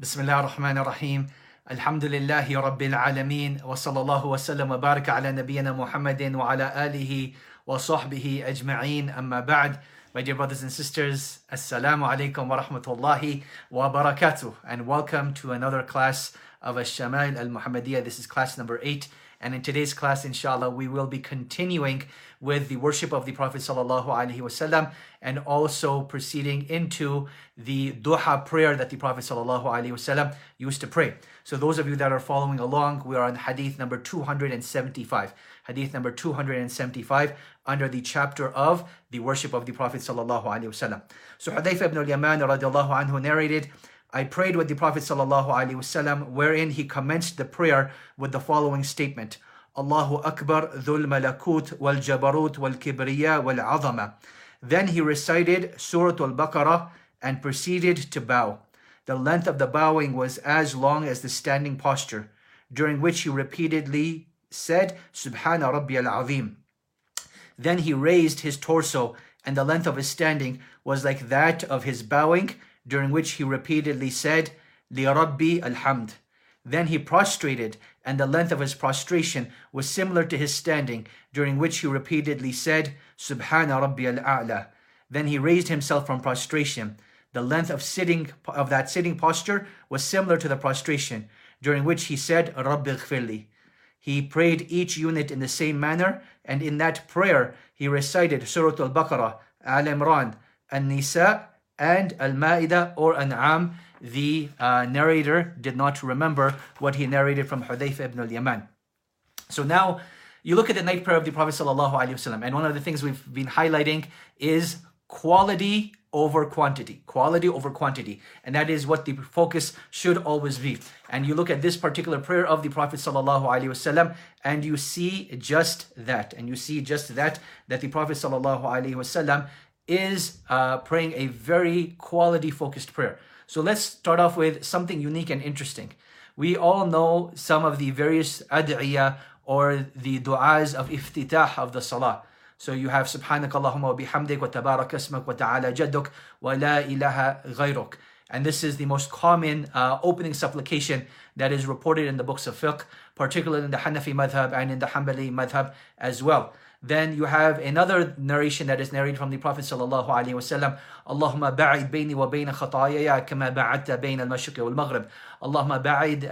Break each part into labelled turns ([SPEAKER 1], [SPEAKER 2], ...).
[SPEAKER 1] بسم الله الرحمن الرحيم الحمد لله رب العالمين وصلى الله وسلم وبارك على نبينا محمد وعلى آله وصحبه أجمعين أما بعد My dear brothers and sisters, Assalamu alaikum wa rahmatullahi wa barakatuh and welcome to another class of Ash-Shama'il al-Muhammadiyah. This is class number 8 and in today's class inshallah we will be continuing with the worship of the Prophet wasallam and also proceeding into the duha prayer that the Prophet wasallam used to pray. So those of you that are following along, we are on hadith number 275. Hadith number 275 under the chapter of the worship of the Prophet. So Hudayfa ibn al-Yaman radiallahu anhu narrated I prayed with the Prophet wasallam wherein he commenced the prayer with the following statement Allahu Akbar Dhul Malakut wal Jabarut wal Kibriya wal Azama. Then he recited Surah Al Baqarah and proceeded to bow. The length of the bowing was as long as the standing posture, during which he repeatedly said Subhana Rabbi al Azim. Then he raised his torso, and the length of his standing was like that of his bowing, during which he repeatedly said Li Rabbi al-Hamd. Then he prostrated, and the length of his prostration was similar to his standing, during which he repeatedly said, Subhana Rabbi al-A'la. Then he raised himself from prostration. The length of sitting of that sitting posture was similar to the prostration, during which he said, Rabbi ghfirli. He prayed each unit in the same manner, and in that prayer he recited Surah Al-Baqarah, Al-Imran, An-Nisa, and Al-Ma'idah or An'am the uh, narrator did not remember what he narrated from Hudayfa ibn al-Yaman. So now you look at the night prayer of the Prophet ﷺ, and one of the things we've been highlighting is quality over quantity, quality over quantity, and that is what the focus should always be. And you look at this particular prayer of the Prophet ﷺ, and you see just that, and you see just that that the Prophet ﷺ is uh, praying a very quality focused prayer. So let's start off with something unique and interesting. We all know some of the various ad'iyah or the du'as of iftitah of the salah. So you have Subhanak Allahumma wa bihamdik wa tabarak wa ta'ala jadduk wa la ilaha ghayruk. And this is the most common uh, opening supplication that is reported in the books of fiqh, particularly in the Hanafi madhab and in the Hanbali madhab as well. Then you have another narration that is narrated from the Prophet sallallahu alaihi wasallam. Allahumma ba'id bayni wa bayna khatayaya kama ba'adta bayna al-mashriq wal maghrib. Allahumma ba'id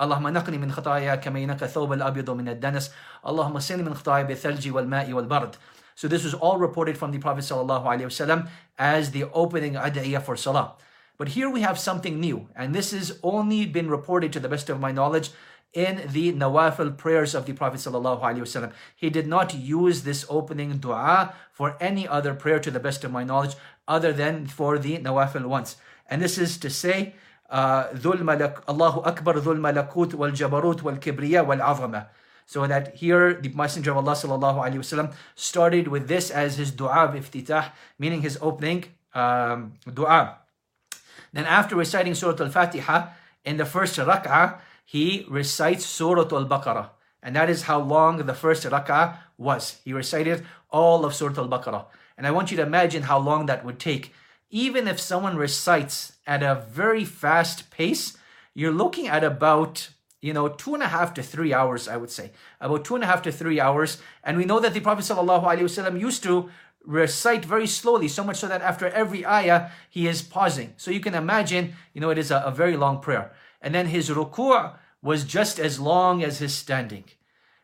[SPEAKER 1] اللهم نقني من خطايا كما ينقى الثوب الابيض من الدنس اللهم سلم من خطايا بالثلج والماء والبرد So this was all reported from the Prophet sallallahu alaihi wasallam as the opening ad'iyah for salah. But here we have something new, and this has only been reported to the best of my knowledge in the nawafil prayers of the Prophet ﷺ. He did not use this opening dua for any other prayer to the best of my knowledge other than for the nawafil ones. And this is to say, uh, Allahu Akbar jabarut wal kibriya wal azama. So that here the Messenger of Allah ﷺ started with this as his dua of iftitah, meaning his opening um, dua. Then after reciting Surah Al-Fatiha in the first rak'ah, he recites Surah Al-Baqarah. And that is how long the first rak'ah was. He recited all of Surah Al-Baqarah. And I want you to imagine how long that would take. Even if someone recites at a very fast pace, you're looking at about, you know, two and a half to three hours, I would say. About two and a half to three hours. And we know that the Prophet ﷺ used to recite very slowly, so much so that after every ayah, he is pausing. So you can imagine, you know, it is a, a very long prayer. And then his ruku' was just as long as his standing.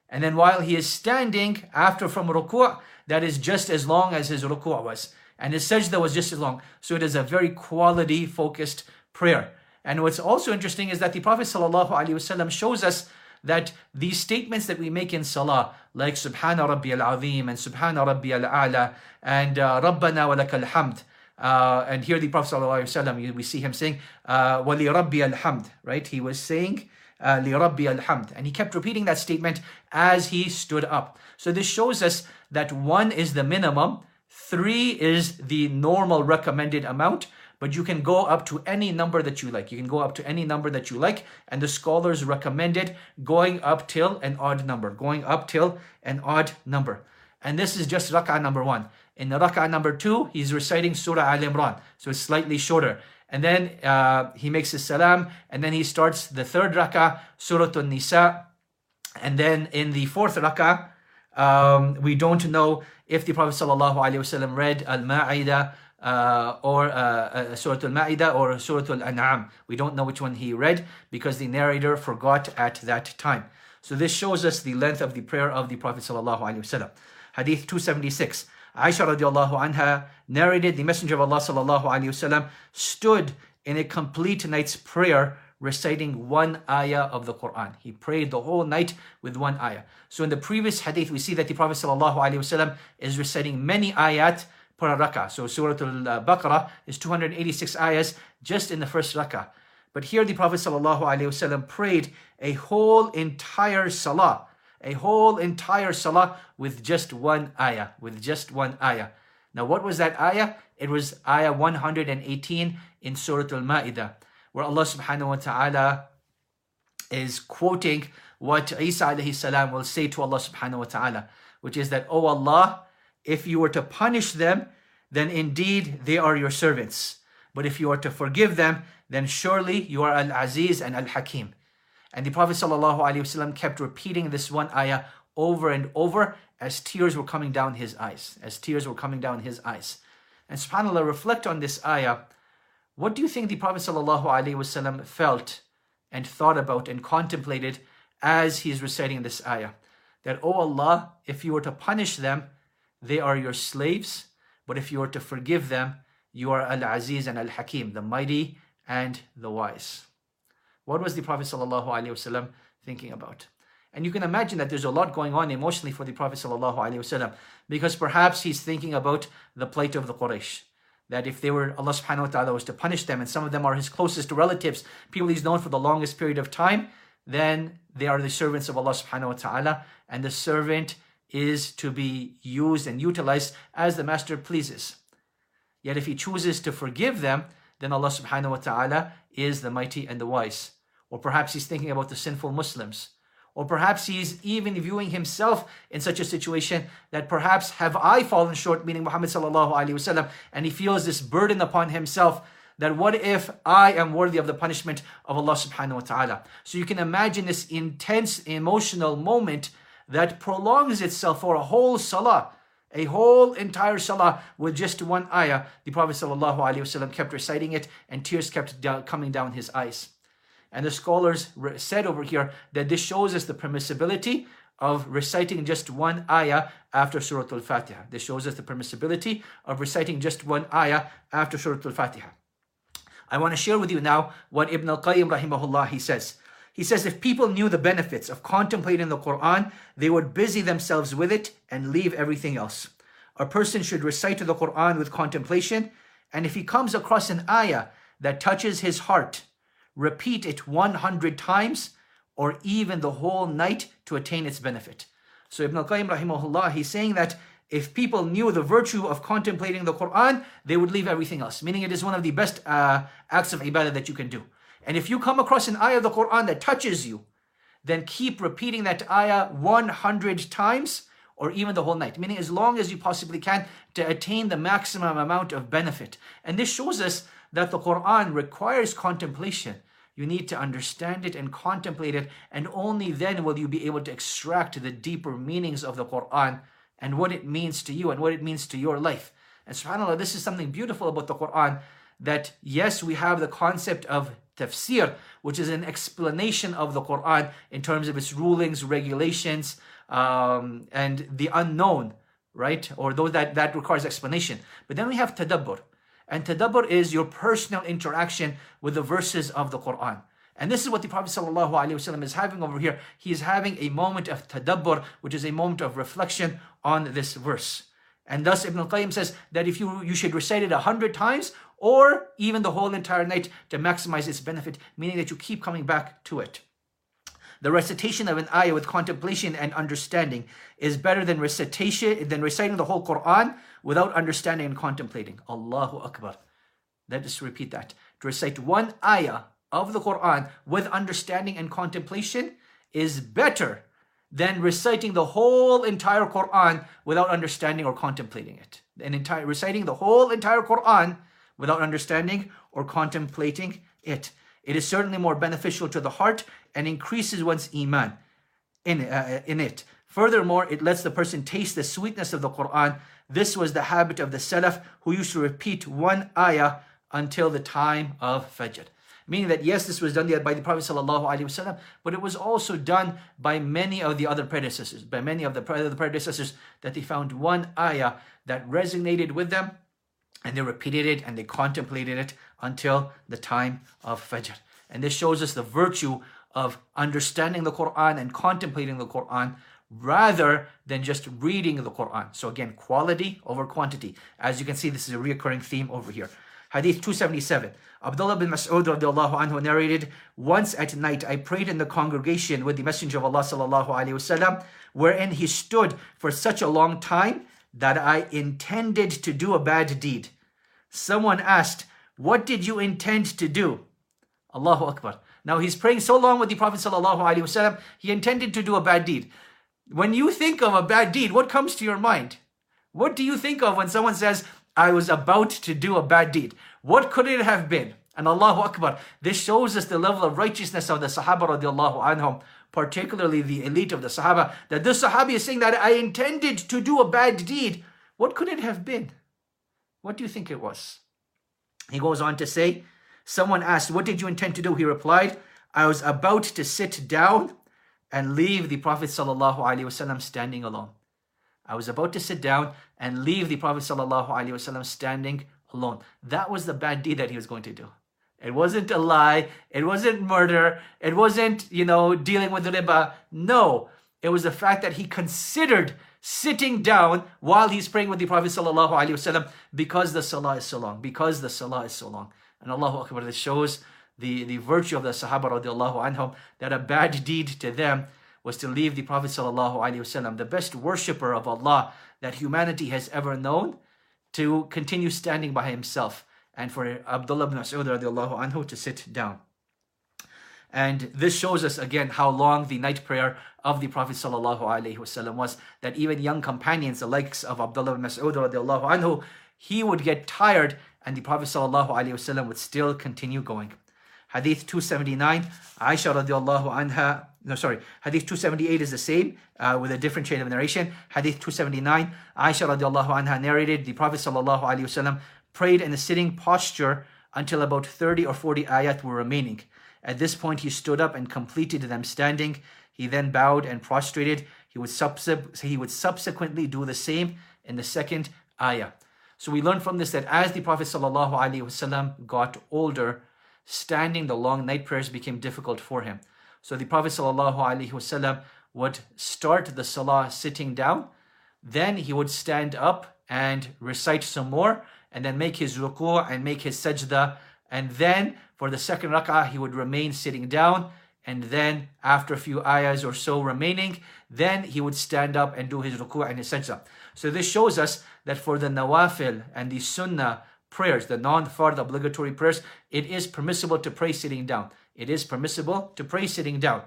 [SPEAKER 1] And then while he is standing, after from ruku', that is just as long as his ruku' was. And his sajda was just as long. So it is a very quality focused prayer. And what's also interesting is that the Prophet ﷺ shows us that these statements that we make in salah, like Subhana Rabbi al-Azim and Subhana Rabbi al-A'la and uh, Rabbana wa lakal hamd, uh, and here the Prophet ﷺ, we see him saying, uh, Wali Rabbi alhamd, right? He was saying, uh, Li Rabbi alhamd. And he kept repeating that statement as he stood up. So this shows us that one is the minimum, three is the normal recommended amount, but you can go up to any number that you like. You can go up to any number that you like, and the scholars recommended going up till an odd number, going up till an odd number. And this is just rak'ah number one. In the rak'ah number two, he's reciting Surah Al Imran, so it's slightly shorter. and then uh, he makes his salam, and then he starts the third rak'ah, Surah An-Nisa, and then in the fourth rak'ah, um, we don't know if the Prophet ﷺ read Al-Ma'idah uh, or uh, uh, Surah Al-Ma'idah or Surah Al-An'am. We don't know which one he read because the narrator forgot at that time. So this shows us the length of the prayer of the Prophet ﷺ. Hadith 276. Aisha radiallahu anha narrated the Messenger of Allah sallallahu alaihi wasallam stood in a complete night's prayer reciting one ayah of the Quran. He prayed the whole night with one ayah. So in the previous hadith, we see that the Prophet wasallam is reciting many ayat per rakah. So Surah Al-Baqarah is 286 ayahs just in the first rakah. But here the Prophet wasallam prayed a whole entire salah a whole entire salah with just one ayah, with just one ayah. Now, what was that ayah? It was ayah 118 in Surah Al Ma'idah, where Allah subhanahu wa ta'ala is quoting what Isa alayhi salam will say to Allah subhanahu wa ta'ala, which is that, Oh Allah, if you were to punish them, then indeed they are your servants. But if you are to forgive them, then surely you are Al Aziz and Al Hakim. And the Prophet ﷺ kept repeating this one ayah over and over as tears were coming down his eyes, as tears were coming down his eyes. And subhanAllah, reflect on this ayah. What do you think the Prophet ﷺ felt and thought about and contemplated as he is reciting this ayah? That, oh Allah, if you were to punish them, they are your slaves, but if you were to forgive them, you are Al Aziz and Al Hakim, the mighty and the wise. What was the Prophet ﷺ thinking about? And you can imagine that there's a lot going on emotionally for the Prophet ﷺ because perhaps he's thinking about the plight of the Quraysh. That if they were, Allah subhanahu wa ta'ala was to punish them, and some of them are his closest relatives, people he's known for the longest period of time, then they are the servants of Allah subhanahu wa ta'ala, and the servant is to be used and utilized as the master pleases. Yet if he chooses to forgive them, then Allah subhanahu wa ta'ala is the mighty and the wise. Or perhaps he's thinking about the sinful Muslims. Or perhaps he's even viewing himself in such a situation that perhaps have I fallen short, meaning Muhammad sallallahu alaihi wasallam, and he feels this burden upon himself that what if I am worthy of the punishment of Allah subhanahu wa ta'ala. So you can imagine this intense emotional moment that prolongs itself for a whole salah, a whole entire salah with just one ayah. The Prophet sallallahu alaihi wasallam kept reciting it and tears kept coming down his eyes. And the scholars said over here that this shows us the permissibility of reciting just one ayah after Surah Al-Fatiha. This shows us the permissibility of reciting just one ayah after Surah Al-Fatiha. I want to share with you now what Ibn al-Qayyim rahimahullah he says. He says if people knew the benefits of contemplating the Quran, they would busy themselves with it and leave everything else. A person should recite the Quran with contemplation, and if he comes across an ayah that touches his heart, repeat it 100 times or even the whole night to attain its benefit. So Ibn al-Qayyim rahimahullah, he's saying that if people knew the virtue of contemplating the Quran, they would leave everything else. Meaning it is one of the best uh, acts of ibadah that you can do. And if you come across an ayah of the Quran that touches you, then keep repeating that ayah 100 times or even the whole night. Meaning as long as you possibly can to attain the maximum amount of benefit. And this shows us that the Quran requires contemplation. You need to understand it and contemplate it, and only then will you be able to extract the deeper meanings of the Quran and what it means to you and what it means to your life. And subhanAllah, this is something beautiful about the Quran that yes, we have the concept of tafsir, which is an explanation of the Quran in terms of its rulings, regulations, um, and the unknown, right? Or those that, that requires explanation. But then we have tadabbur. And tadabbur is your personal interaction with the verses of the Quran. And this is what the Prophet ﷺ is having over here. He is having a moment of tadabbur, which is a moment of reflection on this verse. And thus Ibn al-Qayyim says that if you, you should recite it a hundred times or even the whole entire night to maximize its benefit, meaning that you keep coming back to it. The recitation of an ayah with contemplation and understanding is better than recitation than reciting the whole Quran without understanding and contemplating. Allahu Akbar. Let us repeat that. To recite one ayah of the Quran with understanding and contemplation is better than reciting the whole entire Quran without understanding or contemplating it. And entire reciting the whole entire Quran without understanding or contemplating it. It is certainly more beneficial to the heart and increases one's iman in, uh, in it. Furthermore, it lets the person taste the sweetness of the Quran. This was the habit of the Salaf who used to repeat one ayah until the time of Fajr. Meaning that yes, this was done by the Prophet ﷺ, but it was also done by many of the other predecessors, by many of the predecessors that they found one ayah that resonated with them and they repeated it and they contemplated it until the time of Fajr. And this shows us the virtue of understanding the Quran and contemplating the Quran rather than just reading the Quran. So again, quality over quantity. As you can see, this is a recurring theme over here. Hadith 277. Abdullah bin Mas'ud radiallahu anhu narrated, Once at night I prayed in the congregation with the Messenger of Allah sallallahu alayhi wasallam, wherein he stood for such a long time that I intended to do a bad deed. Someone asked, What did you intend to do? Allahu Akbar. Now he's praying so long with the Prophet sallallahu alaihi wasallam, he intended to do a bad deed. When you think of a bad deed, what comes to your mind? What do you think of when someone says, I was about to do a bad deed? What could it have been? And Allahu Akbar, this shows us the level of righteousness of the Sahaba radiallahu anhum, particularly the elite of the Sahaba, that this Sahabi is saying that I intended to do a bad deed. What could it have been? What do you think it was? He goes on to say, Someone asked, What did you intend to do? He replied, I was about to sit down and leave the Prophet ﷺ standing alone. I was about to sit down and leave the Prophet ﷺ standing alone. That was the bad deed that he was going to do. It wasn't a lie. It wasn't murder. It wasn't, you know, dealing with the riba. No, it was the fact that he considered sitting down while he's praying with the Prophet ﷺ because the salah is so long. Because the salah is so long. And Allahu Akbar, this shows the, the virtue of the Sahaba radiallahu anhum, that a bad deed to them was to leave the Prophet sallallahu alayhi wasallam, the best worshipper of Allah that humanity has ever known, to continue standing by himself, and for Abdullah ibn Mas'ud radiallahu anhu to sit down. And this shows us again how long the night prayer of the Prophet ﷺ was. That even young companions, the likes of Abdullah ibn Mas'ud radiallahu anhu, he would get tired and the Prophet ﷺ would still continue going. Hadith 279, Aisha radiallahu anha, no sorry, Hadith 278 is the same uh, with a different chain of narration. Hadith 279, Aisha radiallahu anha narrated the Prophet sallallahu alayhi wasallam prayed in a sitting posture until about 30 or 40 ayat were remaining. At this point, he stood up and completed them standing. He then bowed and prostrated. He would, subse- he would subsequently do the same in the second ayah. So we learn from this that as the Prophet ﷺ got older, standing the long night prayers became difficult for him. So the Prophet ﷺ would start the salah sitting down, then he would stand up and recite some more, and then make his ruku' and make his sajda, and then for the second rak'ah he would remain sitting down, and then after a few ayahs or so remaining, then he would stand up and do his ruku' and his sajda. So this shows us that for the nawafil and the sunnah prayers, the non-fard obligatory prayers, it is permissible to pray sitting down. It is permissible to pray sitting down.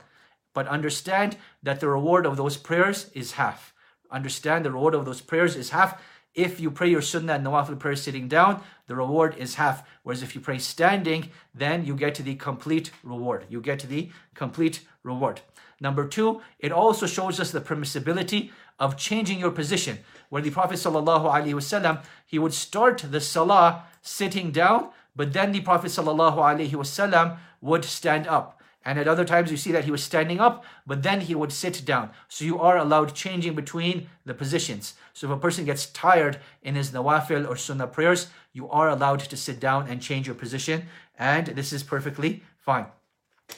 [SPEAKER 1] But understand that the reward of those prayers is half. Understand the reward of those prayers is half. If you pray your sunnah and nawafil prayer sitting down, the reward is half. Whereas if you pray standing, then you get to the complete reward. You get to the complete reward. Number two, it also shows us the permissibility of changing your position. Where the Prophet ﷺ, he would start the salah sitting down, but then the Prophet ﷺ would stand up. And at other times you see that he was standing up, but then he would sit down. So you are allowed changing between the positions. So if a person gets tired in his nawafil or sunnah prayers, you are allowed to sit down and change your position. And this is perfectly fine.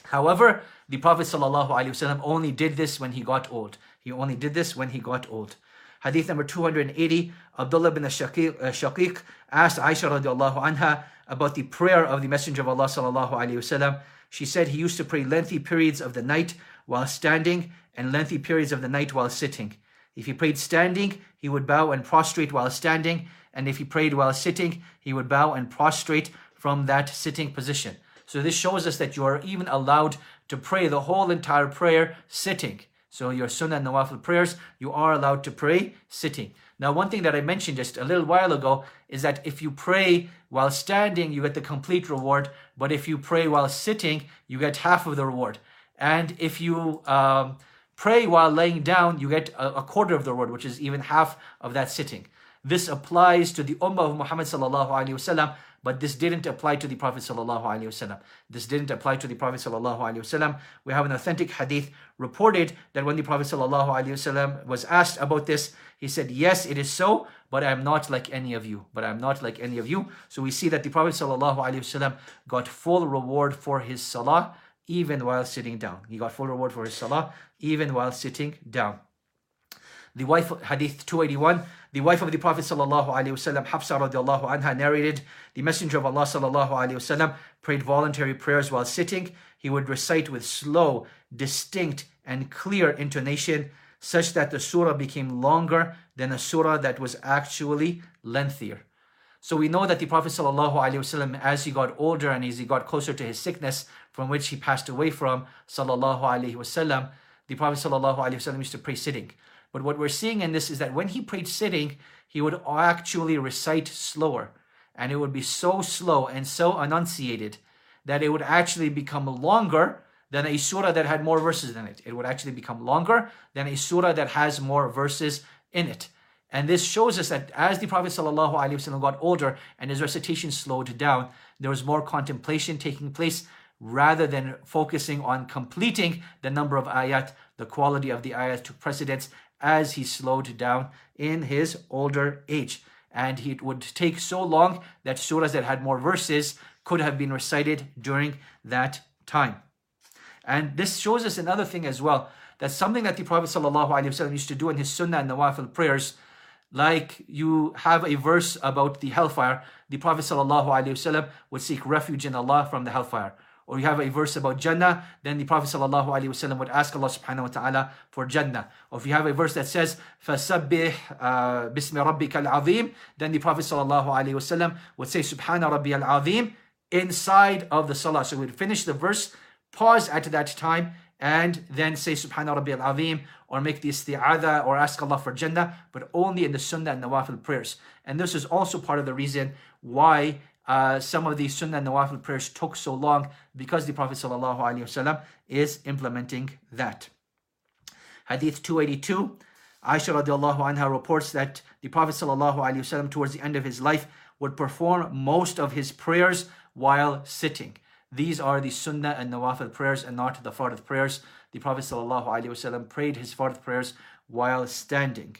[SPEAKER 1] However, the Prophet ﷺ only did this when he got old. He only did this when he got old. Hadith number 280, Abdullah bin uh, Shaqiq asked Aisha radiallahu anha about the prayer of the Messenger of Allah sallallahu alayhi wasallam. She said he used to pray lengthy periods of the night while standing and lengthy periods of the night while sitting. If he prayed standing, he would bow and prostrate while standing, and if he prayed while sitting, he would bow and prostrate from that sitting position. So this shows us that you are even allowed to pray the whole entire prayer sitting. So your sunnah and nawafil prayers, you are allowed to pray sitting. Now, one thing that I mentioned just a little while ago is that if you pray while standing, you get the complete reward. But if you pray while sitting, you get half of the reward. And if you um, pray while laying down, you get a, a quarter of the reward, which is even half of that sitting. This applies to the Ummah of Muhammad sallallahu alaihi wasallam, but this didn't apply to the Prophet sallallahu alaihi wasallam. This didn't apply to the Prophet sallallahu alaihi wasallam. We have an authentic hadith reported that when the Prophet sallallahu alaihi wasallam was asked about this, he said, "Yes, it is so, but I am not like any of you. But I am not like any of you." So we see that the Prophet sallallahu alaihi wasallam got full reward for his salah even while sitting down. He got full reward for his salah even while sitting down. The wife, Hadith 281, the wife of the Prophet wasallam, Hafsa radiallahu anha, narrated, the Messenger of Allah wasallam prayed voluntary prayers while sitting. He would recite with slow, distinct, and clear intonation, such that the surah became longer than a surah that was actually lengthier. So we know that the Prophet wasallam, as he got older and as he got closer to his sickness, from which he passed away from, sallallahu alaihi wasallam, the Prophet wasallam used to pray sitting. But what we're seeing in this is that when he prayed sitting, he would actually recite slower. And it would be so slow and so enunciated that it would actually become longer than a surah that had more verses in it. It would actually become longer than a surah that has more verses in it. And this shows us that as the Prophet ﷺ got older and his recitation slowed down, there was more contemplation taking place rather than focusing on completing the number of ayat, the quality of the ayat took precedence as he slowed down in his older age. And it would take so long that surahs that had more verses could have been recited during that time. And this shows us another thing as well that something that the Prophet ﷺ used to do in his sunnah and nawafil prayers, like you have a verse about the hellfire, the Prophet ﷺ would seek refuge in Allah from the hellfire or you have a verse about Jannah, then the Prophet ﷺ would ask Allah subhanahu wa ta'ala for Jannah. Or if you have a verse that says, فَسَبِّحْ بِسْمِ رَبِّكَ الْعَظِيمِ then the Prophet ﷺ would say, Subhana Rabbi al-Azim, inside of the salah. So we'd finish the verse, pause at that time, and then say Subhana Rabbi al-Azim, or make the isti'adha, or ask Allah for Jannah, but only in the sunnah and nawafil prayers. And this is also part of the reason why uh, some of these sunnah and nawafil prayers took so long because the Prophet ﷺ is implementing that. Hadith 282, Aisha radiallahu anha reports that the Prophet ﷺ towards the end of his life would perform most of his prayers while sitting. These are the sunnah and nawafil prayers and not the fard prayers. The Prophet ﷺ prayed his fard prayers while standing.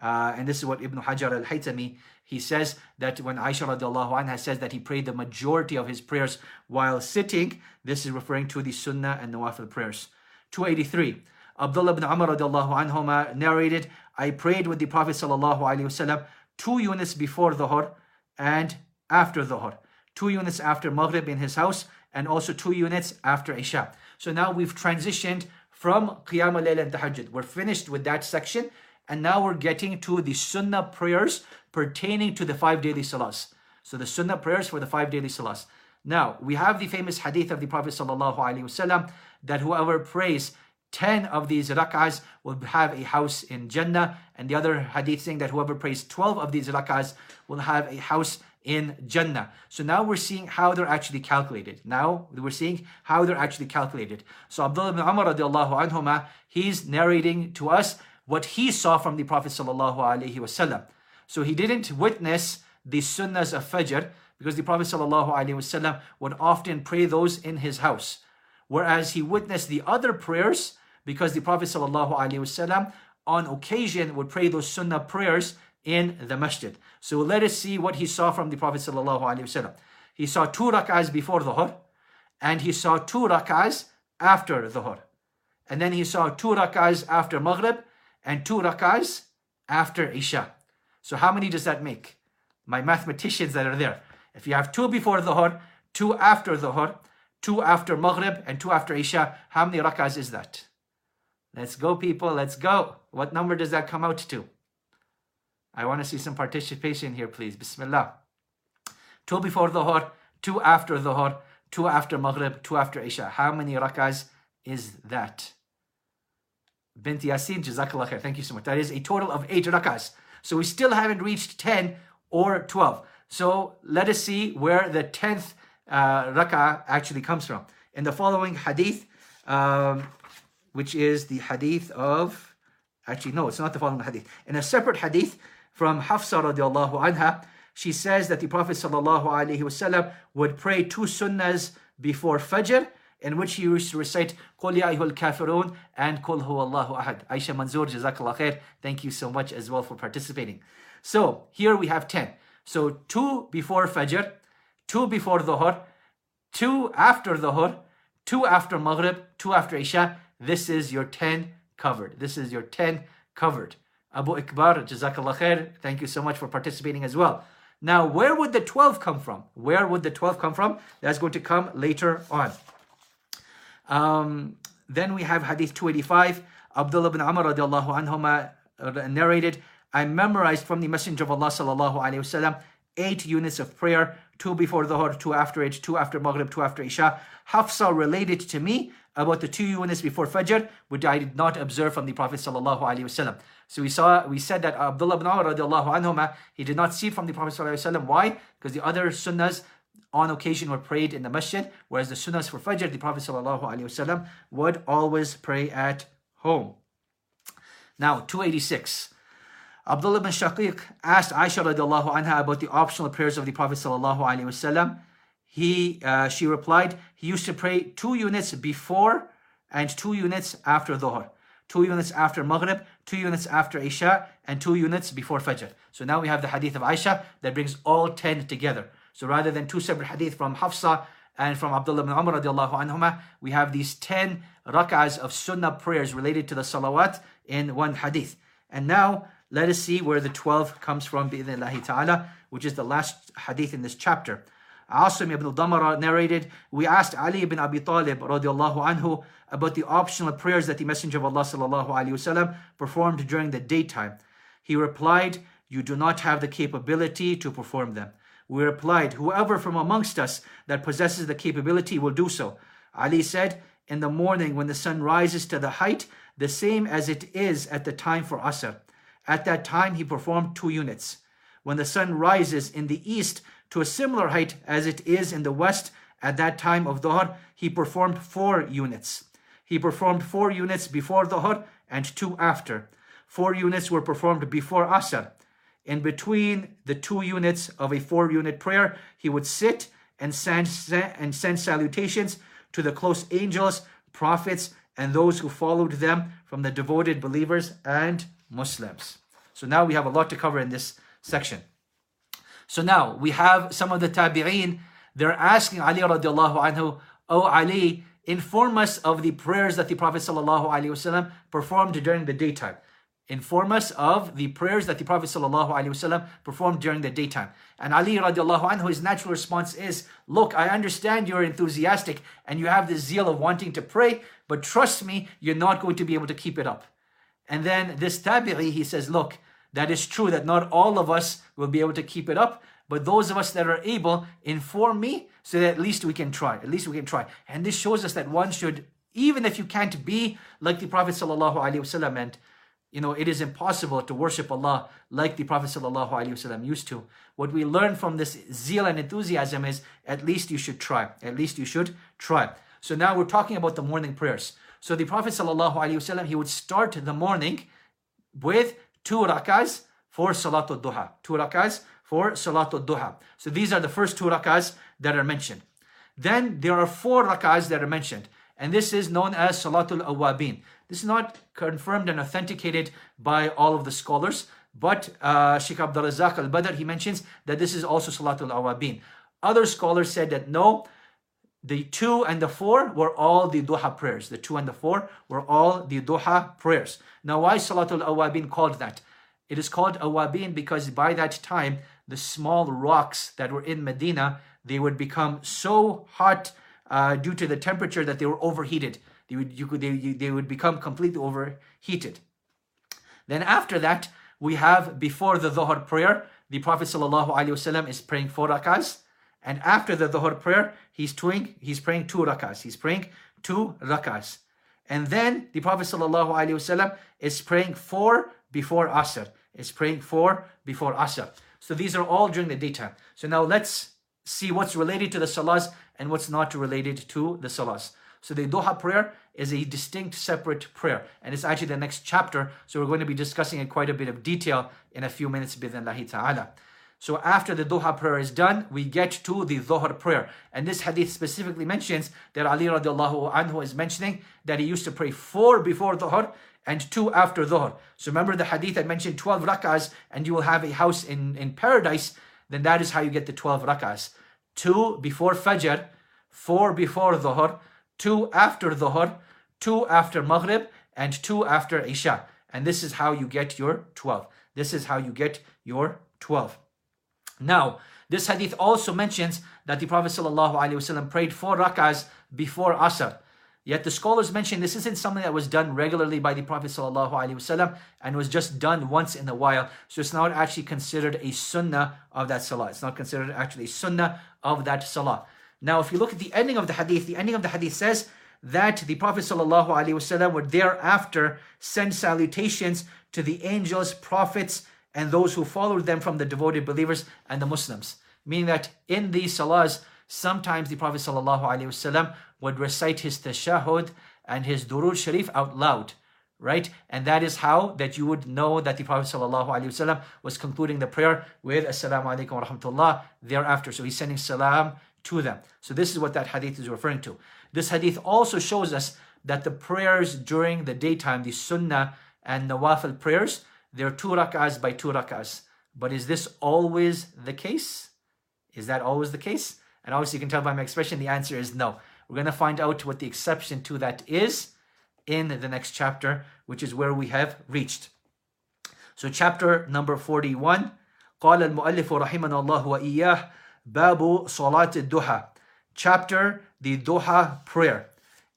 [SPEAKER 1] Uh, and this is what Ibn Hajar al-Haytami he says that when Aisha radiallahu anha says that he prayed the majority of his prayers while sitting, this is referring to the sunnah and nawafil prayers. 283. Abdullah ibn Umar radiallahu anhuma narrated, I prayed with the Prophet sallallahu alaihi wasallam two units before Dhuhr and after Dhuhr. Two units after Maghrib in his house and also two units after Isha. So now we've transitioned from Qiyam al-Layl and Tahajjud. We're finished with that section and now we're getting to the sunnah prayers pertaining to the five daily salahs. So the sunnah prayers for the five daily salahs. Now, we have the famous hadith of the Prophet ﷺ that whoever prays 10 of these rak'ahs will have a house in Jannah. And the other hadith saying that whoever prays 12 of these rak'ahs will have a house in Jannah. So now we're seeing how they're actually calculated. Now we're seeing how they're actually calculated. So Abdullah ibn Umar radiallahu he's narrating to us what he saw from the Prophet sallallahu alaihi wasallam. So he didn't witness the sunnahs of Fajr because the Prophet ﷺ would often pray those in his house. Whereas he witnessed the other prayers because the Prophet ﷺ on occasion would pray those sunnah prayers in the masjid. So let us see what he saw from the Prophet ﷺ. He saw two rak'ahs before Dhuhr and he saw two rak'ahs after Dhuhr. And then he saw two rak'ahs after Maghrib and two rak'ahs after Isha. So how many does that make? My mathematicians that are there. If you have two before Dhuhr, two after Dhuhr, two after Maghrib, and two after Isha, how many rak'ahs is that? Let's go, people. Let's go. What number does that come out to? I want to see some participation here, please. Bismillah. Two before Dhuhr, two after Dhuhr, two after Maghrib, two after Isha. How many rak'ahs is that? Bint Yasin, Jazakallah khair. Thank you so much. That is a total of eight rakahs. So we still haven't reached 10 or 12. So let us see where the 10th uh, rak'ah actually comes from. In the following hadith, um, which is the hadith of, actually, no, it's not the following hadith. In a separate hadith from Hafsa radiallahu anha, she says that the Prophet sallallahu alaihi wasallam would pray two sunnahs before Fajr, in which he used to recite Qul Ya Kafirun and Qul Allahu Ahad. Aisha Manzoor, Jazakallah khair. Thank you so much as well for participating. So here we have 10. So two before Fajr, two before Dhuhr, two after Dhuhr, two after Maghrib, two after Isha. This is your 10 covered. This is your 10 covered. Abu Ikbar, Jazakallah khair. Thank you so much for participating as well. Now, where would the 12 come from? Where would the 12 come from? That's going to come later on. Um, then we have Hadith 285. Abdullah bin Amr radiallahu anhuma narrated, I memorized from the Messenger of Allah sallallahu alayhi wasallam eight units of prayer, two before the Dhuhr, two after it, two after Maghrib, two after Isha. Hafsa related to me about the two units before Fajr, which I did not observe from the Prophet sallallahu alaihi wasallam. So we saw, we said that Abdullah ibn Umar radiallahu anhuma, he did not see from the Prophet sallallahu alaihi wasallam. Why? Because the other sunnahs on occasion were prayed in the masjid, whereas the sunnahs for Fajr, the Prophet wasallam would always pray at home. Now, 286. Abdullah bin Shaqiq asked Aisha radiallahu anha about the optional prayers of the Prophet sallallahu alaihi wasallam. He, uh, she replied, he used to pray two units before and two units after Dhuhr, two units after Maghrib, two units after Isha, and two units before Fajr. So now we have the hadith of Aisha that brings all 10 together. So rather than two separate hadith from Hafsa and from Abdullah bin Umar radiallahu anhuma, we have these 10 rak'ahs of sunnah prayers related to the salawat in one hadith. And now let us see where the 12 comes from, bi'idhnillahi ta'ala, which is the last hadith in this chapter. Asim ibn Damara narrated, we asked Ali ibn Abi Talib radiallahu anhu about the optional prayers that the Messenger of Allah sallallahu wasallam performed during the daytime. He replied, you do not have the capability to perform them. We replied, whoever from amongst us that possesses the capability will do so. Ali said, in the morning when the sun rises to the height, the same as it is at the time for Asr. At that time, he performed two units. When the sun rises in the east to a similar height as it is in the west, at that time of Dhuhr, he performed four units. He performed four units before Dhuhr and two after. Four units were performed before Asr. In between the two units of a four unit prayer, he would sit and send, and send salutations to the close angels, prophets, and those who followed them from the devoted believers and Muslims. So now we have a lot to cover in this section. So now we have some of the tabi'een, they're asking Ali radiallahu anhu, Oh Ali, inform us of the prayers that the Prophet sallallahu alaihi wasallam performed during the daytime. Inform us of the prayers that the Prophet wasallam performed during the daytime. And Ali radiallahu anhu, his natural response is, Look, I understand you're enthusiastic and you have the zeal of wanting to pray, but trust me, you're not going to be able to keep it up. And then this tabi'i, he says, look, that is true that not all of us will be able to keep it up, but those of us that are able, inform me so that at least we can try. At least we can try. And this shows us that one should, even if you can't be like the Prophet wasallam, and you know it is impossible to worship Allah like the Prophet wasallam used to. What we learn from this zeal and enthusiasm is at least you should try. At least you should try. So now we're talking about the morning prayers. So the Prophet ﷺ, he would start the morning with two rakahs for Salatul Duha. Two rakahs for Salatul Duha. So these are the first two rakahs that are mentioned. Then there are four rakahs that are mentioned. And this is known as Salatul Awabin. This is not confirmed and authenticated by all of the scholars, but uh, Sheikh Abdul Razak al-Badr, he mentions that this is also Salatul Awabin. Other scholars said that no, the two and the four were all the duha prayers. The two and the four were all the duha prayers. Now, why Salatul Awabin called that? It is called Awabin because by that time, the small rocks that were in Medina, they would become so hot uh, due to the temperature that they were overheated. They would, you could, they, they would become completely overheated. Then after that, we have before the Dhuhr prayer, the Prophet ﷺ is praying four rakahs. And after the Dhuhr prayer, he's doing, he's praying two rakahs. He's praying two rakahs. And then the Prophet ﷺ is praying four before Asr. Is praying four before Asr. So these are all during the daytime. So now let's see what's related to the salahs and what's not related to the salahs. So the Duha prayer is a distinct separate prayer and it's actually the next chapter. So we're going to be discussing it quite a bit of detail in a few minutes bidhnillahi ta'ala. So after the Duha prayer is done, we get to the dhuhr prayer. And this hadith specifically mentions that Ali radiallahu anhu is mentioning that he used to pray four before dhuhr and two after dhuhr. So remember the hadith I mentioned 12 rak'ahs and you will have a house in, in paradise. Then that is how you get the 12 rak'ahs. Two before fajr, four before dhuhr, two after dhuhr, two after maghrib, and two after isha. And this is how you get your 12. This is how you get your 12. Now, this hadith also mentions that the Prophet ﷺ prayed four rak'ahs before Asr. Yet the scholars mention this isn't something that was done regularly by the Prophet ﷺ and was just done once in a while. So it's not actually considered a sunnah of that salah. It's not considered actually a sunnah of that salah. Now, if you look at the ending of the hadith, the ending of the hadith says that the Prophet ﷺ would thereafter send salutations to the angels, prophets, and those who followed them from the devoted believers and the Muslims. Meaning that in these salahs, sometimes the Prophet ﷺ would recite his tashahud and his durud sharif out loud right? And that is how that you would know that the Prophet ﷺ was concluding the prayer with Assalamu alaikum wa rahmatullah thereafter. So he's sending salam to them. So this is what that hadith is referring to. This hadith also shows us that the prayers during the daytime, the sunnah and nawafil prayers, they're two rak'ahs by two rak'ahs. But is this always the case? Is that always the case? And obviously you can tell by my expression, the answer is no. We're going to find out what the exception to that is in the next chapter, which is where we have reached. So chapter number 41, قال المؤلف رحمنا الله وإياه Babu Salat Duha, chapter the Duha prayer.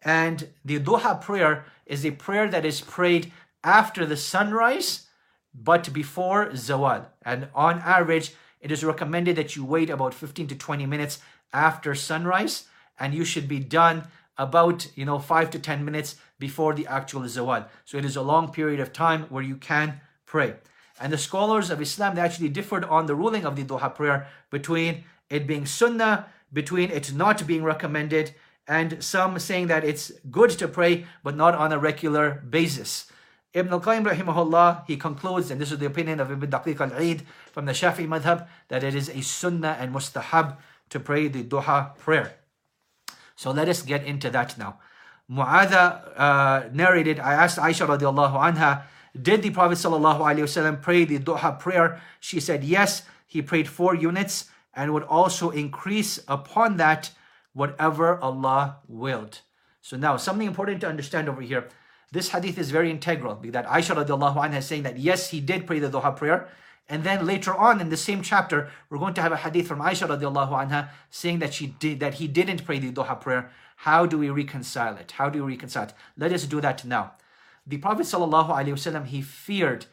[SPEAKER 1] And the Duha prayer is a prayer that is prayed after the sunrise but before Zawal. And on average, it is recommended that you wait about 15 to 20 minutes after sunrise and you should be done about you know 5 to 10 minutes before the actual zawal so it is a long period of time where you can pray and the scholars of islam they actually differed on the ruling of the duha prayer between it being sunnah, between it not being recommended, and some saying that it's good to pray, but not on a regular basis. Ibn al-Qayyim rahimahullah, he concludes, and this is the opinion of Ibn Daqiq al-Eid from the Shafi madhab, that it is a sunnah and mustahab to pray the duha prayer. So let us get into that now. Mu'adha uh, narrated, I asked Aisha radiallahu anha, did the Prophet sallallahu alaihi wasallam pray the duha prayer? She said, yes, he prayed four units and would also increase upon that whatever Allah willed. So now something important to understand over here. This hadith is very integral that Aisha radiallahu anha is saying that yes, he did pray the duha prayer. And then later on in the same chapter, we're going to have a hadith from Aisha radiallahu anha saying that she did that he didn't pray the duha prayer. How do we reconcile it? How do we reconcile it? Let us do that now. The Prophet sallallahu alaihi wasallam he feared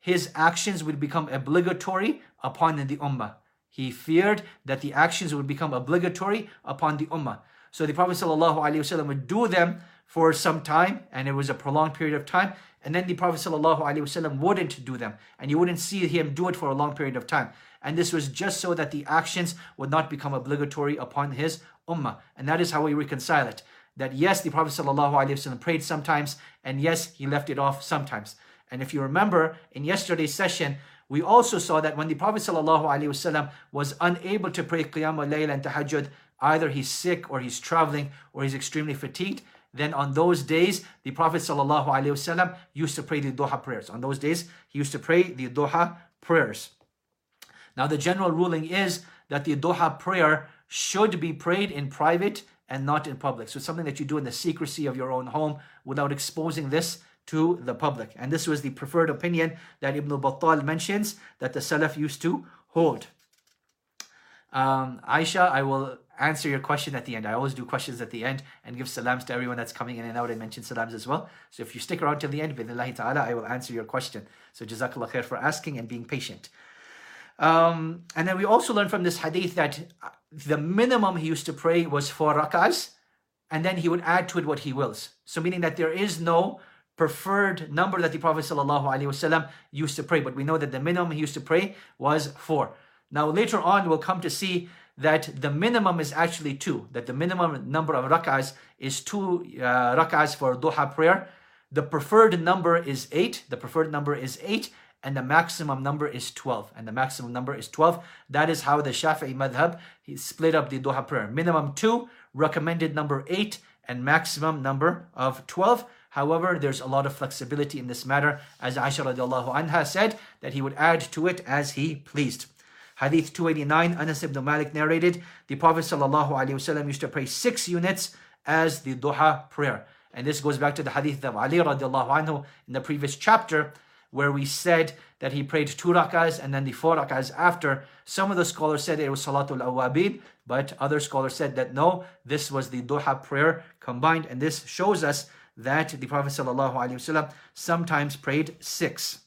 [SPEAKER 1] his actions would become obligatory upon the ummah. He feared that the actions would become obligatory upon the ummah. So the Prophet ﷺ would do them for some time, and it was a prolonged period of time. And then the Prophet ﷺ wouldn't do them, and you wouldn't see him do it for a long period of time. And this was just so that the actions would not become obligatory upon his ummah. And that is how we reconcile it. That yes, the Prophet ﷺ prayed sometimes, and yes, he left it off sometimes. And if you remember in yesterday's session, we also saw that when the Prophet ﷺ was unable to pray Qiyam al-Layl and Tahajjud, either he's sick or he's traveling or he's extremely fatigued, then on those days, the Prophet ﷺ used to pray the duha prayers. On those days, he used to pray the duha prayers. Now, the general ruling is that the duha prayer should be prayed in private and not in public. So it's something that you do in the secrecy of your own home without exposing this to the public. And this was the preferred opinion that Ibn Battal mentions that the Salaf used to hold. Um, Aisha, I will answer your question at the end. I always do questions at the end and give salams to everyone that's coming in and out. I mention salams as well. So if you stick around till the end, bi'idhnillahi ta'ala, I will answer your question. So jazakallah khair for asking and being patient. Um, and then we also learn from this hadith that the minimum he used to pray was four rak'ahs and then he would add to it what he wills. So meaning that there is no preferred number that the Prophet ﷺ used to pray, but we know that the minimum he used to pray was four. Now later on we'll come to see that the minimum is actually two, that the minimum number of rak'ahs is two uh, rak'ahs for duha prayer. The preferred number is eight, the preferred number is eight, and the maximum number is 12. And the maximum number is 12. That is how the Shafi'i madhab he split up the duha prayer. Minimum two, recommended number eight, and maximum number of 12. However, there's a lot of flexibility in this matter, as Aisha radiallahu anha said that he would add to it as he pleased. Hadith 289, Anas ibn Malik narrated, the Prophet ﷺ used to pray six units as the duha prayer. And this goes back to the hadith of Ali radiallahu anhu in the previous chapter, where we said that he prayed two rak'ahs and then the four rak'ahs after. Some of the scholars said it was Salatul Awabin, but other scholars said that no, this was the duha prayer combined. And this shows us that the Prophet ﷺ sometimes prayed six.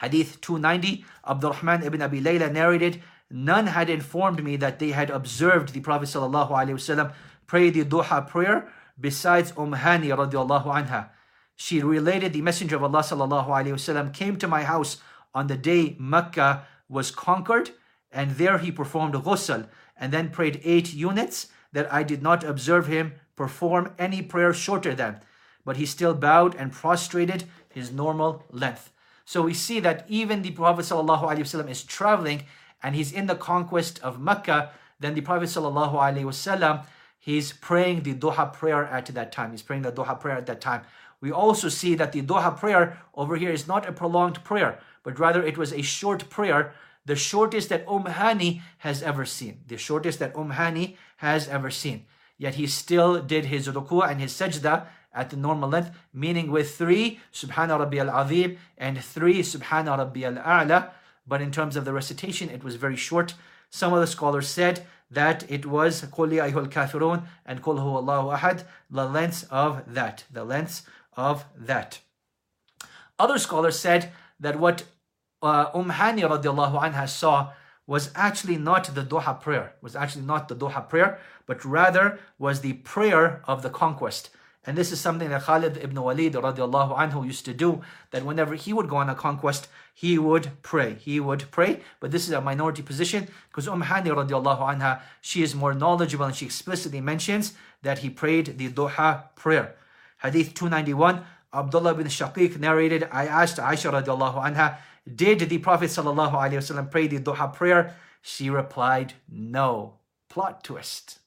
[SPEAKER 1] Hadith 290, Abdurrahman ibn Abi Layla narrated, None had informed me that they had observed the Prophet ﷺ pray the duha prayer besides Umm Hani radiallahu anha. She related the Messenger of Allah sallallahu came to my house on the day Mecca was conquered, and there he performed ghusl and then prayed eight units that I did not observe him perform any prayer shorter than, but he still bowed and prostrated his normal length. So we see that even the Prophet ﷺ is traveling and he's in the conquest of Mecca, then the Prophet ﷺ, he's praying the duha prayer at that time. He's praying the duha prayer at that time. We also see that the duha prayer over here is not a prolonged prayer, but rather it was a short prayer, the shortest that Umm Hani has ever seen. The shortest that Umm Hani has ever seen. Yet he still did his ruku and his sajda at the normal length, meaning with three Subhana Rabbi al Azim and three Subhana Rabbi al A'la. But in terms of the recitation, it was very short. Some of the scholars said that it was Qul Ya Kafirun and Qul Hu Allahu Ahad, the length of that, the length of that. Other scholars said that what uh, Umm Hani radiallahu anha saw was actually not the Duha prayer, was actually not the Duha prayer, but rather was the prayer of the conquest. And this is something that Khalid ibn Walid radiallahu anhu used to do, that whenever he would go on a conquest, he would pray. He would pray, but this is a minority position because Umm Hani radiallahu anha, she is more knowledgeable and she explicitly mentions that he prayed the duha prayer. Hadith 291, Abdullah bin Shaqiq narrated, I asked Aisha radiallahu anha, did the Prophet sallallahu alaihi wasallam pray the duha prayer? She replied, no. Plot twist.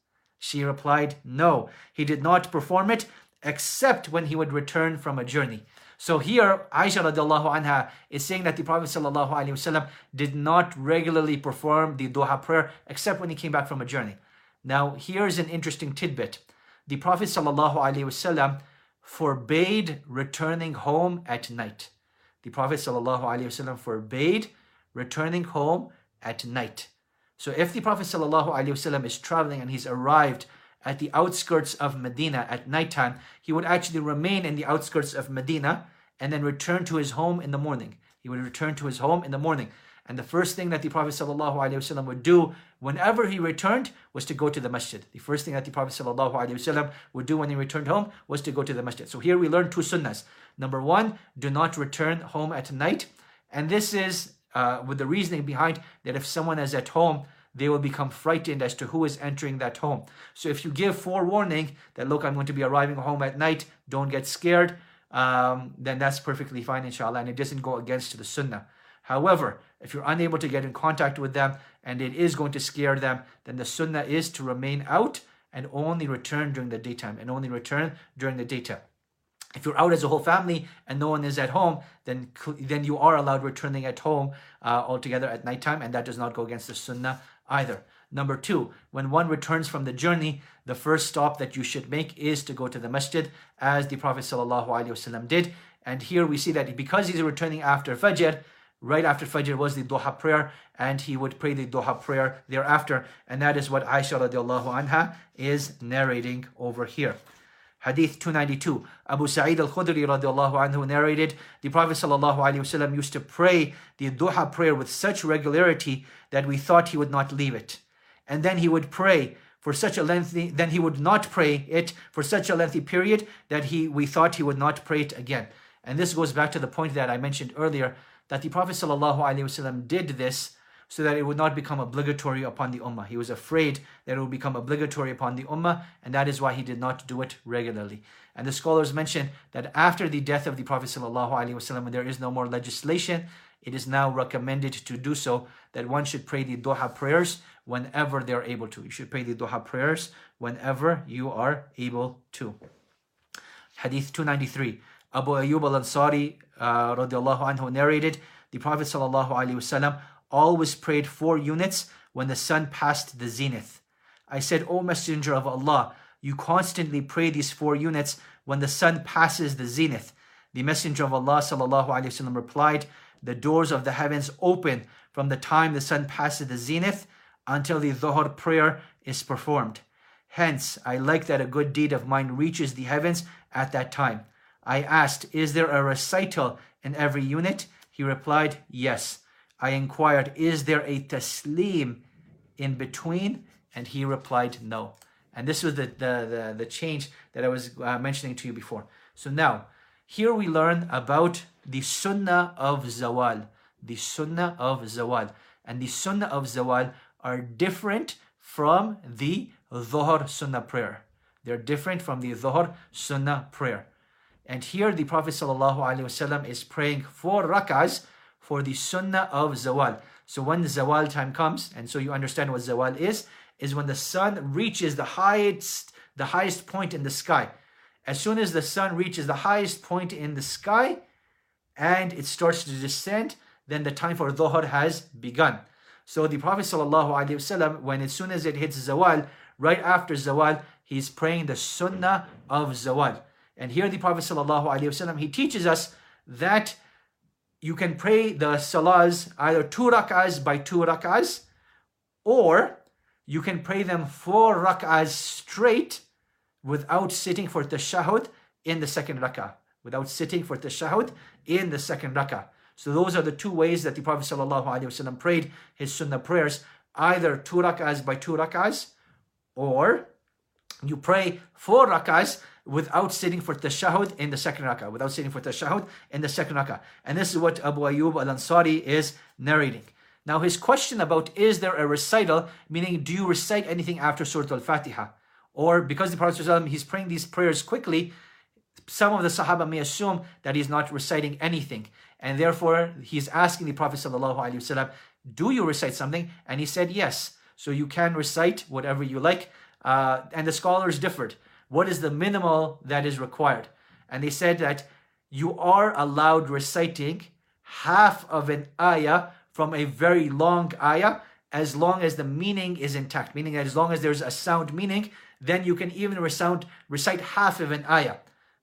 [SPEAKER 1] She replied, no. He did not perform it except when he would return from a journey. So here, Aisha radiallahu anha is saying that the Prophet sallallahu alaihi wasallam did not regularly perform the duha prayer except when he came back from a journey. Now, here's an interesting tidbit. The Prophet sallallahu alaihi wasallam forbade returning home at night. The Prophet sallallahu alaihi wasallam forbade returning home at night. So if the Prophet wasallam is traveling and he's arrived at the outskirts of Medina at nighttime, he would actually remain in the outskirts of Medina and then return to his home in the morning. He would return to his home in the morning. And the first thing that the Prophet ﷺ would do whenever he returned was to go to the masjid. The first thing that the Prophet ﷺ would do when he returned home was to go to the masjid. So here we learn two sunnahs. Number one, do not return home at night. And this is uh, with the reasoning behind that if someone is at home they will become frightened as to who is entering that home. So if you give forewarning that, look, I'm going to be arriving home at night, don't get scared, um, then that's perfectly fine, inshallah, and it doesn't go against the sunnah. However, if you're unable to get in contact with them and it is going to scare them, then the sunnah is to remain out and only return during the daytime and only return during the daytime. If you're out as a whole family and no one is at home, then then you are allowed returning at home uh, altogether at nighttime, and that does not go against the sunnah either. Number two, when one returns from the journey, the first stop that you should make is to go to the masjid, as the Prophet ﷺ did. And here we see that because he's returning after Fajr, right after Fajr was the Duha prayer, and he would pray the Duha prayer thereafter. And that is what Aisha anha is narrating over here. Hadith 292. Abu Sa'id al-Khudri radiallahu anhu narrated, the Prophet sallallahu alaihi wasallam used to pray the duha prayer with such regularity that we thought he would not leave it. And then he would pray for such a lengthy, then he would not pray it for such a lengthy period that he we thought he would not pray it again. And this goes back to the point that I mentioned earlier that the Prophet ﷺ did this so that it would not become obligatory upon the Ummah. He was afraid that it would become obligatory upon the Ummah, and that is why he did not do it regularly. And the scholars mention that after the death of the Prophet ﷺ, when there is no more legislation, it is now recommended to do so that one should pray the duha prayers whenever they are able to. You should pray the duha prayers whenever you are able to. Hadith 293. Abu Ayyub al-Ansari uh, radiallahu anhu narrated, the Prophet sallallahu alaihi wasallam always prayed four units when the sun passed the zenith. I said, O Messenger of Allah, you constantly pray these four units when the sun passes the zenith. The Messenger of Allah wasallam replied, the doors of the heavens open from the time the sun passes the zenith until the dhuhr prayer is performed. Hence, I like that a good deed of mine reaches the heavens at that time. I asked, Is there a recital in every unit? He replied, Yes. I inquired, Is there a taslim in between? And he replied, No. And this was the, the, the, the change that I was uh, mentioning to you before. So now, here we learn about the sunnah of zawal. The sunnah of zawal. And the sunnah of zawal are different from the dhuhr sunnah prayer. They're different from the dhuhr sunnah prayer. And here the Prophet ﷺ is praying four rak'ahs for the sunnah of zawal. So when the zawal time comes, and so you understand what zawal is, is when the sun reaches the highest, the highest point in the sky. As soon as the sun reaches the highest point in the sky and it starts to descend, then the time for dhuhr has begun. So the Prophet ﷺ, when as soon as it hits zawal, right after zawal, he's praying the sunnah of zawal. And here the Prophet ﷺ, he teaches us that you can pray the salahs either two rak'ahs by two rak'ahs, or you can pray them four rak'ahs straight without sitting for tashahud in the second rak'ah. Without sitting for tashahud in the second rak'ah. So those are the two ways that the Prophet ﷺ prayed his sunnah prayers, either two rak'ahs by two rak'ahs, or you pray four rak'ahs without sitting for tashahud in the second rak'ah, without sitting for tashahud in the second rak'ah. And this is what Abu Ayyub al-Ansari is narrating. Now his question about is there a recital, meaning do you recite anything after Surah Al-Fatiha? Or because the Prophet ﷺ, he's praying these prayers quickly, some of the Sahaba may assume that he's not reciting anything. And therefore, he's asking the Prophet do you recite something? And he said, yes. So you can recite whatever you like. Uh, and the scholars differed. What is the minimal that is required? And they said that you are allowed reciting half of an ayah from a very long ayah as long as the meaning is intact, meaning as long as there's a sound meaning, then you can even recite, recite half of an ayah.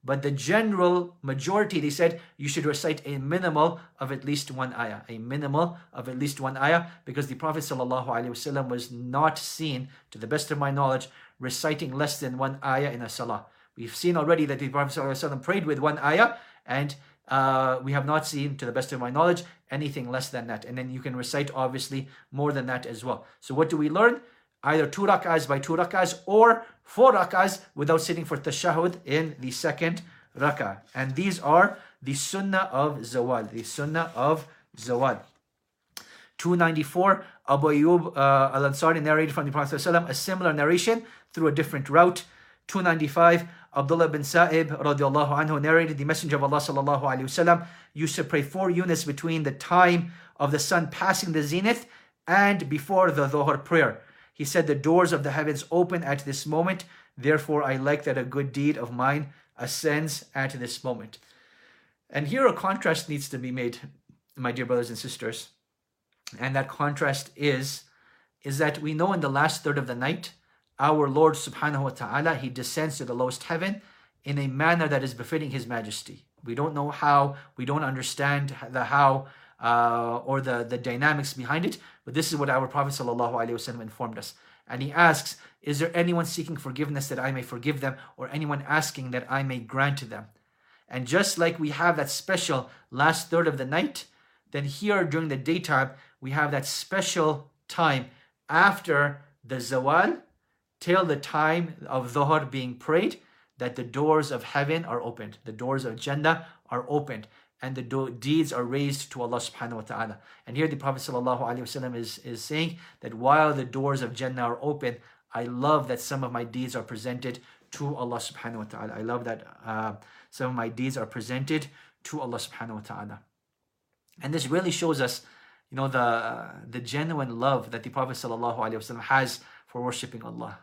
[SPEAKER 1] But the general majority, they said you should recite a minimal of at least one ayah, a minimal of at least one ayah, because the Prophet ﷺ was not seen, to the best of my knowledge, reciting less than one ayah in a salah. We've seen already that the Prophet ﷺ prayed with one ayah, and uh, we have not seen, to the best of my knowledge, anything less than that. And then you can recite, obviously, more than that as well. So, what do we learn? Either two rak'ahs by two rak'ahs or four rak'ahs without sitting for tashahud in the second rak'ah. And these are the sunnah of zawal, the sunnah of zawal. 294, Abu Ayyub uh, al-Ansari narrated from the Prophet a similar narration through a different route. 295, Abdullah bin Sa'ib radiallahu anhu narrated the Messenger of Allah sallallahu alayhi wasallam used to pray four units between the time of the sun passing the zenith and before the dhuhr prayer. He said, The doors of the heavens open at this moment. Therefore, I like that a good deed of mine ascends at this moment. And here a contrast needs to be made, my dear brothers and sisters. And that contrast is, is that we know in the last third of the night, our Lord subhanahu wa ta'ala, He descends to the lowest heaven in a manner that is befitting His majesty. We don't know how, we don't understand the how uh, or the, the dynamics behind it, but this is what our Prophet ﷺ informed us. And he asks, Is there anyone seeking forgiveness that I may forgive them, or anyone asking that I may grant to them? And just like we have that special last third of the night, then here during the daytime, we have that special time after the zawal till the time of Dhuhr being prayed, that the doors of heaven are opened, the doors of Jannah are opened, and the do- deeds are raised to Allah subhanahu wa ta'ala. And here the Prophet ﷺ is, is saying that while the doors of Jannah are open, I love that some of my deeds are presented to Allah subhanahu wa ta'ala. I love that uh, some of my deeds are presented to Allah subhanahu wa ta'ala. And this really shows us, you know, the, the genuine love that the Prophet ﷺ has for worshipping Allah.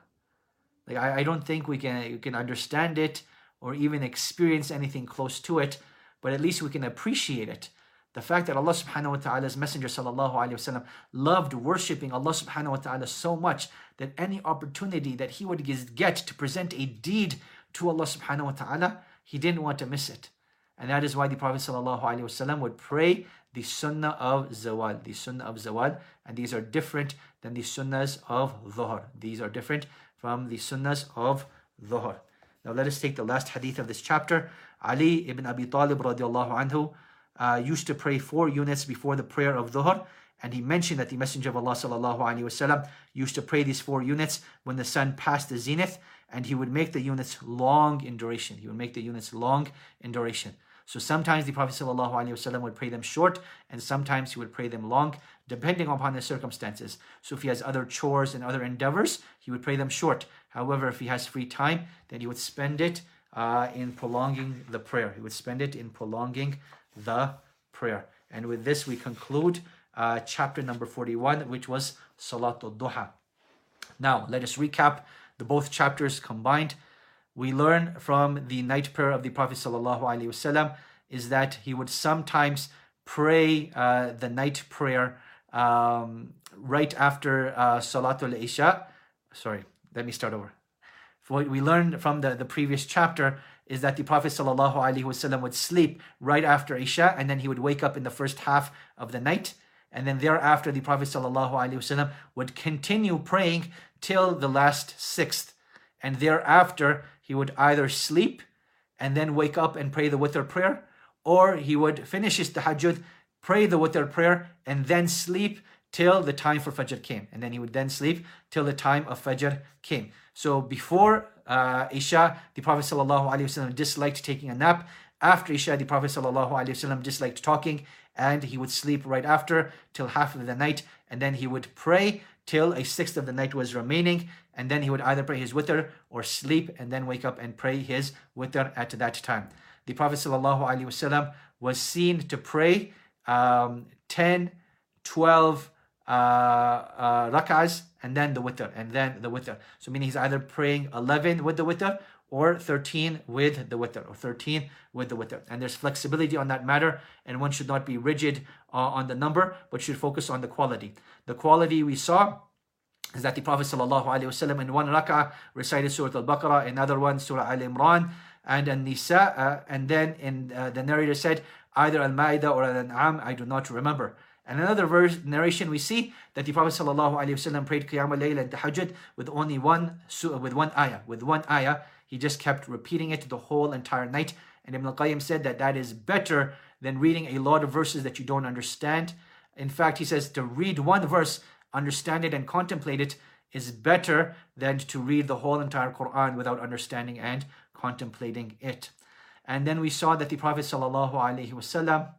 [SPEAKER 1] Like I, I don't think we can you can understand it or even experience anything close to it, but at least we can appreciate it. The fact that Allah subhanahu wa ta'ala's Messenger sallallahu alayhi wasallam loved worshipping Allah subhanahu wa ta'ala so much that any opportunity that he would get to present a deed to Allah subhanahu wa ta'ala, he didn't want to miss it. And that is why the Prophet sallallahu alayhi wasallam would pray the sunnah of zawal, the sunnah of zawal, and these are different than the sunnahs of dhuhr. These are different from the sunnahs of dhuhr. Now let us take the last hadith of this chapter. Ali ibn Abi Talib radiallahu anhu uh, used to pray four units before the prayer of dhuhr. And he mentioned that the Messenger of Allah sallallahu alaihi wasallam used to pray these four units when the sun passed the zenith, and he would make the units long in duration. He would make the units long in duration. So sometimes the Prophet ﷺ would pray them short, and sometimes he would pray them long, depending upon the circumstances. So if he has other chores and other endeavors, he would pray them short. However, if he has free time, then he would spend it uh, in prolonging the prayer. He would spend it in prolonging the prayer. And with this, we conclude uh, chapter number 41, which was Salatul Duha. Now, let us recap the both chapters combined we learn from the night prayer of the Prophet ﷺ is that he would sometimes pray uh, the night prayer um, right after uh, Salatul Isha. Sorry, let me start over. What we learned from the, the previous chapter is that the Prophet ﷺ would sleep right after Isha and then he would wake up in the first half of the night. And then thereafter, the Prophet ﷺ would continue praying till the last sixth. And thereafter, he would either sleep and then wake up and pray the witr prayer, or he would finish his tahajjud, pray the witr prayer, and then sleep till the time for Fajr came. And then he would then sleep till the time of Fajr came. So before uh, Isha, the Prophet ﷺ disliked taking a nap. After Isha, the Prophet ﷺ disliked talking, and he would sleep right after till half of the night, and then he would pray till a sixth of the night was remaining, and then he would either pray his witr or sleep and then wake up and pray his witr at that time. The Prophet ﷺ was seen to pray um, 10, 12 uh, uh, rak'ahs and then the witr, and then the witr. So meaning he's either praying 11 with the witr or 13 with the witr, or 13 with the witr. And there's flexibility on that matter, and one should not be rigid uh, on the number, but should focus on the quality. The quality we saw is that the Prophet ﷺ in one rak'ah recited Surah Al-Baqarah, another one Surah Al-Imran, and An-Nisa, uh, and then in uh, the narrator said either Al-Ma'idah or Al-An'am, I do not remember. And another verse narration we see that the Prophet ﷺ prayed Qiyam al-Layl and Tahajjud with only one with one ayah, with one ayah. He just kept repeating it the whole entire night. And Ibn al-Qayyim said that that is better than reading a lot of verses that you don't understand. In fact, he says to read one verse, understand it and contemplate it is better than to read the whole entire Quran without understanding and contemplating it. And then we saw that the Prophet ﷺ,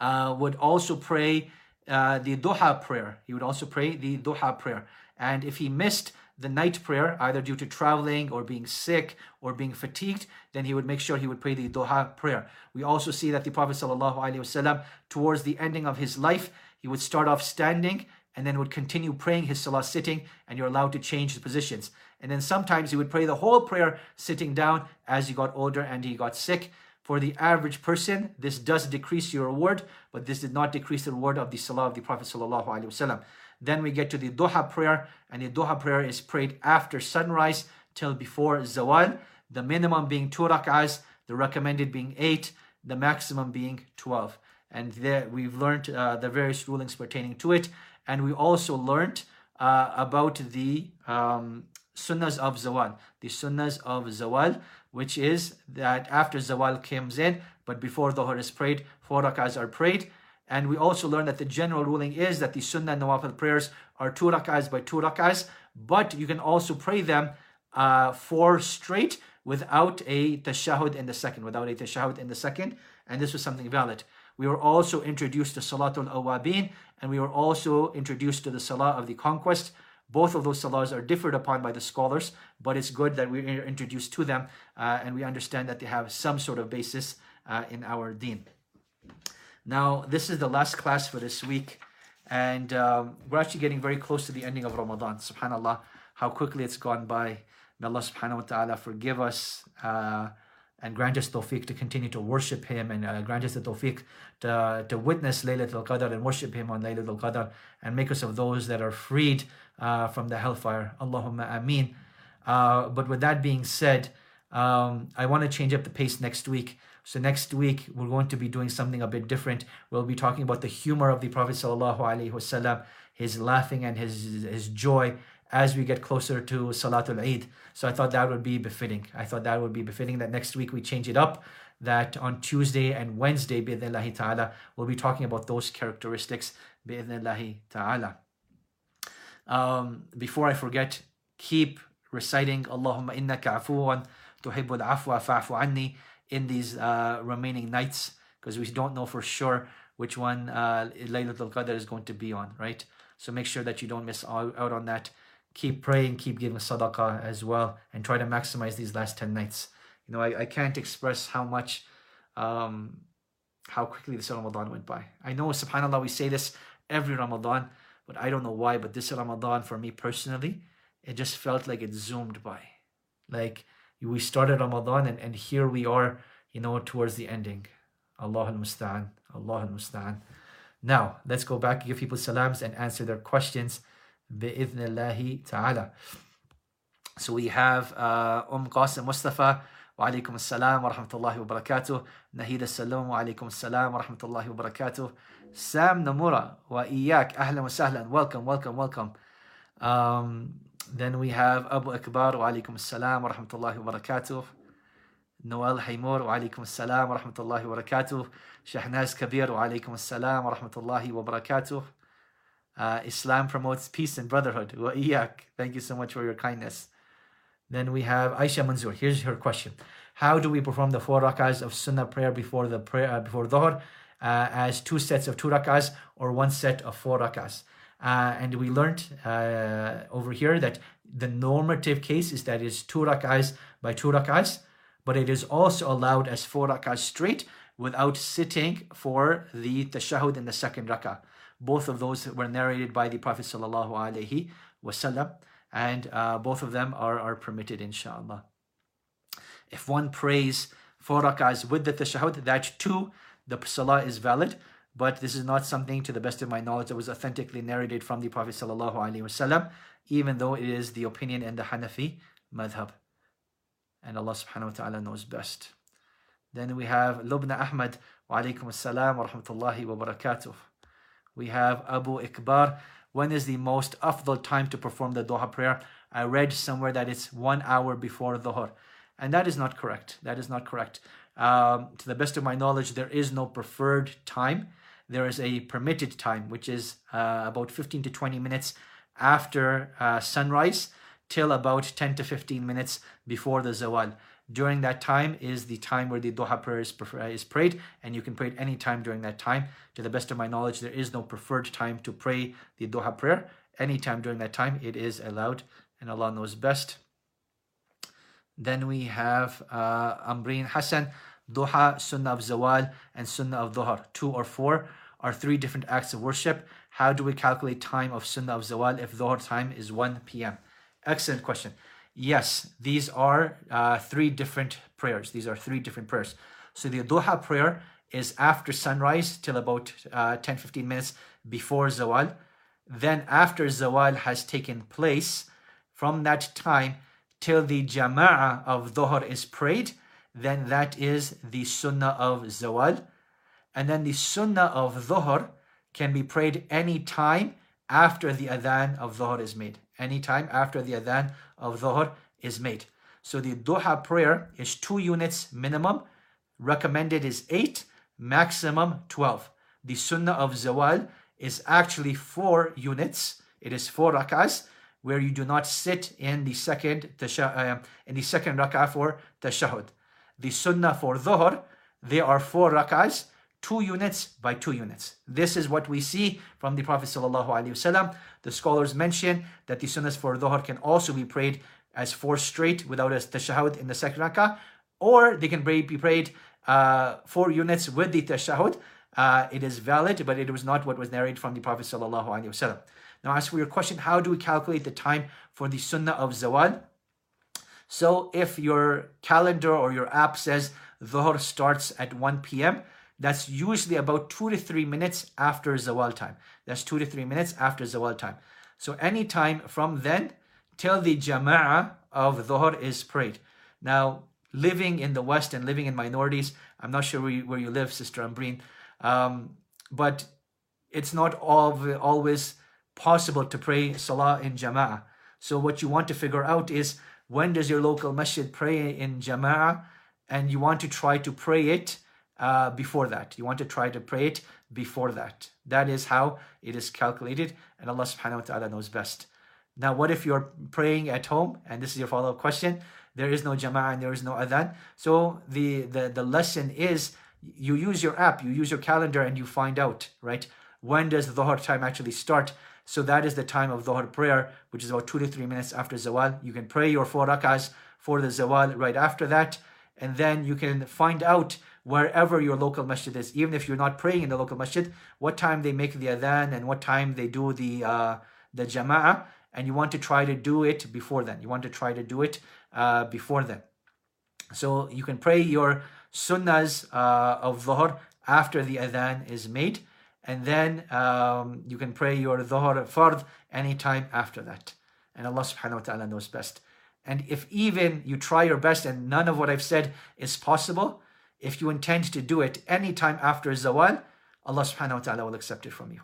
[SPEAKER 1] uh, would also pray uh, the duha prayer. He would also pray the duha prayer. And if he missed the night prayer, either due to traveling or being sick or being fatigued, then he would make sure he would pray the duha prayer. We also see that the Prophet ﷺ, towards the ending of his life, he would start off standing and then would continue praying his salah sitting, and you're allowed to change the positions. And then sometimes he would pray the whole prayer sitting down as he got older and he got sick. For the average person, this does decrease your reward, but this did not decrease the reward of the salah of the Prophet. sallallahu Then we get to the duha prayer, and the duha prayer is prayed after sunrise till before zawal, the minimum being two rak'ahs, the recommended being eight, the maximum being 12. And there we've learned uh, the various rulings pertaining to it. And we also learned uh, about the um, sunnahs of zawal, the sunnahs of zawal, which is that after zawal comes in, but before the is prayed, four rak'ahs are prayed. And we also learn that the general ruling is that the sunnah and nawafil prayers are two rak'ahs by two rak'ahs, but you can also pray them uh, four straight without a tashahud in the second, without a tashahud in the second, and this was something valid. We were also introduced to Salatul Awabin, and we were also introduced to the Salah of the Conquest. Both of those salahs are differed upon by the scholars, but it's good that we're introduced to them uh, and we understand that they have some sort of basis uh, in our deen. Now, this is the last class for this week, and um, we're actually getting very close to the ending of Ramadan. Subhanallah, how quickly it's gone by. May Allah subhanahu wa ta'ala forgive us uh, and grant us tawfiq to continue to worship Him and uh, grant us the tawfiq to, to witness Laylatul Qadr and worship Him on Laylatul Qadr and make us of those that are freed uh, from the hellfire. Allahumma ameen. Uh, but with that being said, um, I want to change up the pace next week. So next week we're going to be doing something a bit different. We'll be talking about the humor of the Prophet sallallahu alaihi wasallam, his laughing and his his joy as we get closer to Salatul Eid. So I thought that would be befitting. I thought that would be befitting that next week we change it up. That on Tuesday and Wednesday, bi'idhnillahi ta'ala, we'll be talking about those characteristics, bi'idhnillahi ta'ala. Um, before I forget, keep reciting Allahumma innaka afuwan tuhibbul afwa fa'fu anni in these uh, remaining nights because we don't know for sure which one uh, Laylatul Qadr is going to be on, right? So make sure that you don't miss out on that. Keep praying, keep giving sadaqah as well, and try to maximize these last 10 nights. You know, I, I can't express how much, um, how quickly this Ramadan went by. I know, subhanAllah, we say this every Ramadan, but I don't know why. But this Ramadan, for me personally, it just felt like it zoomed by. Like, we started Ramadan and, and here we are, you know, towards the ending. Allah al-Musta'an. Allah al-Musta'an. Now, let's go back, give people salams and answer their questions. Bi'idhnillahi ta'ala. So we have uh, Umm Qasim Mustafa. وعليكم السلام ورحمة الله وبركاته. نهيد السلام وعليكم السلام ورحمة الله وبركاته. Sam Namura وإياك أهلا وسهلا. Welcome welcome welcome. Um, then we have Abu Akbar وعليكم السلام ورحمة الله وبركاته. نوال حيمور وعليكم السلام ورحمة الله وبركاته. شحناز كبير وعليكم السلام ورحمة الله وبركاته. Uh, Islam promotes peace and brotherhood. Thank you so much for your kindness. Then we have Aisha Manzoor. Here's her question: How do we perform the four rakahs of Sunnah prayer before the prayer uh, before dhuhr uh, as two sets of two rakahs or one set of four rakahs? Uh, and we learned uh, over here that the normative case is that it's two rakahs by two rakahs, but it is also allowed as four rakahs straight without sitting for the tashahud in the second rakah. Both of those were narrated by the Prophet sallallahu alaihi wasallam, and uh, both of them are, are permitted, inshallah. If one prays four rak'ahs with the tashahud, that too, the salah is valid but this is not something to the best of my knowledge that was authentically narrated from the Prophet sallallahu alaihi wasallam, even though it is the opinion in the Hanafi madhab. And Allah subhanahu wa ta'ala knows best. Then we have Lubna Ahmad, wa alaikum assalam wa rahmatullahi wa barakatuh. We have Abu Ikbar. When is the most afdal time to perform the Duha prayer? I read somewhere that it's one hour before Dhuhr. And that is not correct. That is not correct. Um, to the best of my knowledge, there is no preferred time there is a permitted time, which is uh, about 15 to 20 minutes after uh, sunrise till about 10 to 15 minutes before the zawal. During that time is the time where the duha prayer is, is prayed, and you can pray at any time during that time. To the best of my knowledge, there is no preferred time to pray the duha prayer. Anytime during that time, it is allowed, and Allah knows best. Then we have uh, Hassan duha, sunnah of zawal, and sunnah of dhuhr. Two or four are three different acts of worship. How do we calculate time of sunnah of zawal if dhuhr time is 1 p.m.? Excellent question. Yes, these are uh, three different prayers. These are three different prayers. So the duha prayer is after sunrise till about uh, 10 15 minutes before zawal. Then, after zawal has taken place, from that time till the jama'ah of dhuhr is prayed, then that is the sunnah of zawal. And then the sunnah of dhuhr can be prayed any time after the adhan of dhuhr is made. Any time after the adhan of dhuhr is made. So the duha prayer is two units minimum. Recommended is eight, maximum 12. the sunnah of zawal is actually four units. It is four rak'ahs where you do not sit in the second uh, in the second rak'ah for tashahud. The sunnah for dhuhr, there are four rak'ahs, two units by two units. This is what we see from the Prophet ﷺ. The scholars mention that the sunnahs for dhuhr can also be prayed as four straight without a tashahud in the second rak'ah, or they can be prayed uh, four units with the tashahud. Uh, it is valid, but it was not what was narrated from the Prophet ﷺ. Now, as for your question, how do we calculate the time for the sunnah of zawal? So, if your calendar or your app says dhuhr starts at 1 p.m., that's usually about two to three minutes after zawal time. That's two to three minutes after zawal time. So, any time from then till the jama'ah of dhuhr is prayed. Now, living in the West and living in minorities, I'm not sure where you, where you live, Sister Ambreen, um, but it's not all, always possible to pray salah in jama'ah. So what you want to figure out is when does your local masjid pray in jama'ah and you want to try to pray it uh, before that. You want to try to pray it before that. That is how it is calculated and Allah subhanahu wa ta'ala knows best. Now what if you're praying at home and this is your follow-up question, there is no jama'ah and there is no adhan. So the, the, the lesson is you use your app, you use your calendar and you find out, right? When does the dhuhr time actually start? So that is the time of Dhuhr prayer, which is about two to three minutes after Zawal. You can pray your four rak'ahs for the Zawal right after that. And then you can find out wherever your local masjid is, even if you're not praying in the local masjid, what time they make the adhan and what time they do the uh, the jama'ah. And you want to try to do it before then. You want to try to do it uh, before then. So you can pray your sunnahs uh, of Dhuhr after the adhan is made and then um, you can pray your dhuhr fard anytime after that. And Allah subhanahu wa ta'ala knows best. And if even you try your best and none of what I've said is possible, if you intend to do it anytime after zawal, Allah subhanahu wa ta'ala will accept it from you.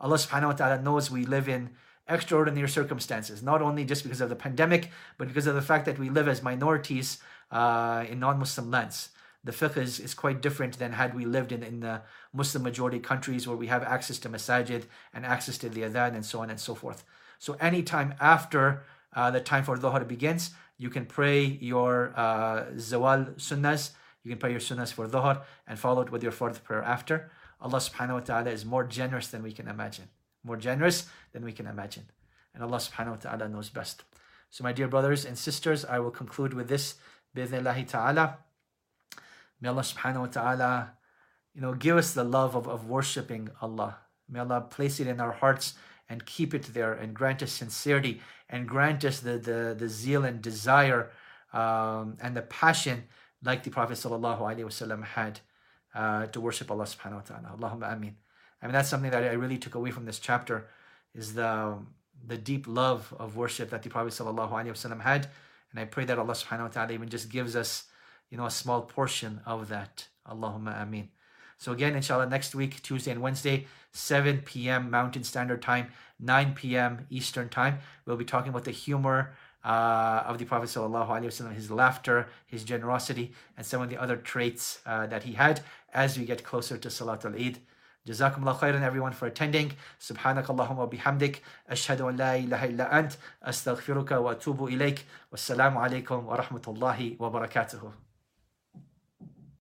[SPEAKER 1] Allah subhanahu wa ta'ala knows we live in extraordinary circumstances, not only just because of the pandemic, but because of the fact that we live as minorities uh, in non Muslim lands the fiqh is, is quite different than had we lived in, in the Muslim majority countries where we have access to masajid and access to the adhan and so on and so forth. So anytime after uh, the time for dhuhr begins, you can pray your uh, zawal sunnahs, you can pray your sunnahs for dhuhr and follow it with your fourth prayer after. Allah subhanahu wa ta'ala is more generous than we can imagine. More generous than we can imagine. And Allah subhanahu wa ta'ala knows best. So my dear brothers and sisters, I will conclude with this. Bismillah ta'ala. May Allah subhanahu wa ta'ala, you know, give us the love of, of worshiping Allah. May Allah place it in our hearts and keep it there and grant us sincerity and grant us the, the, the zeal and desire um, and the passion like the Prophet ﷺ had uh, to worship Allah subhanahu wa ta'ala. Allahumma. I mean, that's something that I really took away from this chapter is the, the deep love of worship that the Prophet ﷺ had. And I pray that Allah subhanahu wa ta'ala even just gives us you know, a small portion of that. Allahumma ameen. So again, inshallah, next week, Tuesday and Wednesday, 7 p.m. Mountain Standard Time, 9 p.m. Eastern Time, we'll be talking about the humor uh, of the Prophet ﷺ, his laughter, his generosity, and some of the other traits uh, that he had as we get closer to Salatul Eid. جزاكم الله خيرا everyone for attending سبحانك اللهم وبحمدك أشهد أن لا إله إلا أنت أستغفرك وأتوب إليك والسلام عليكم ورحمة الله وبركاته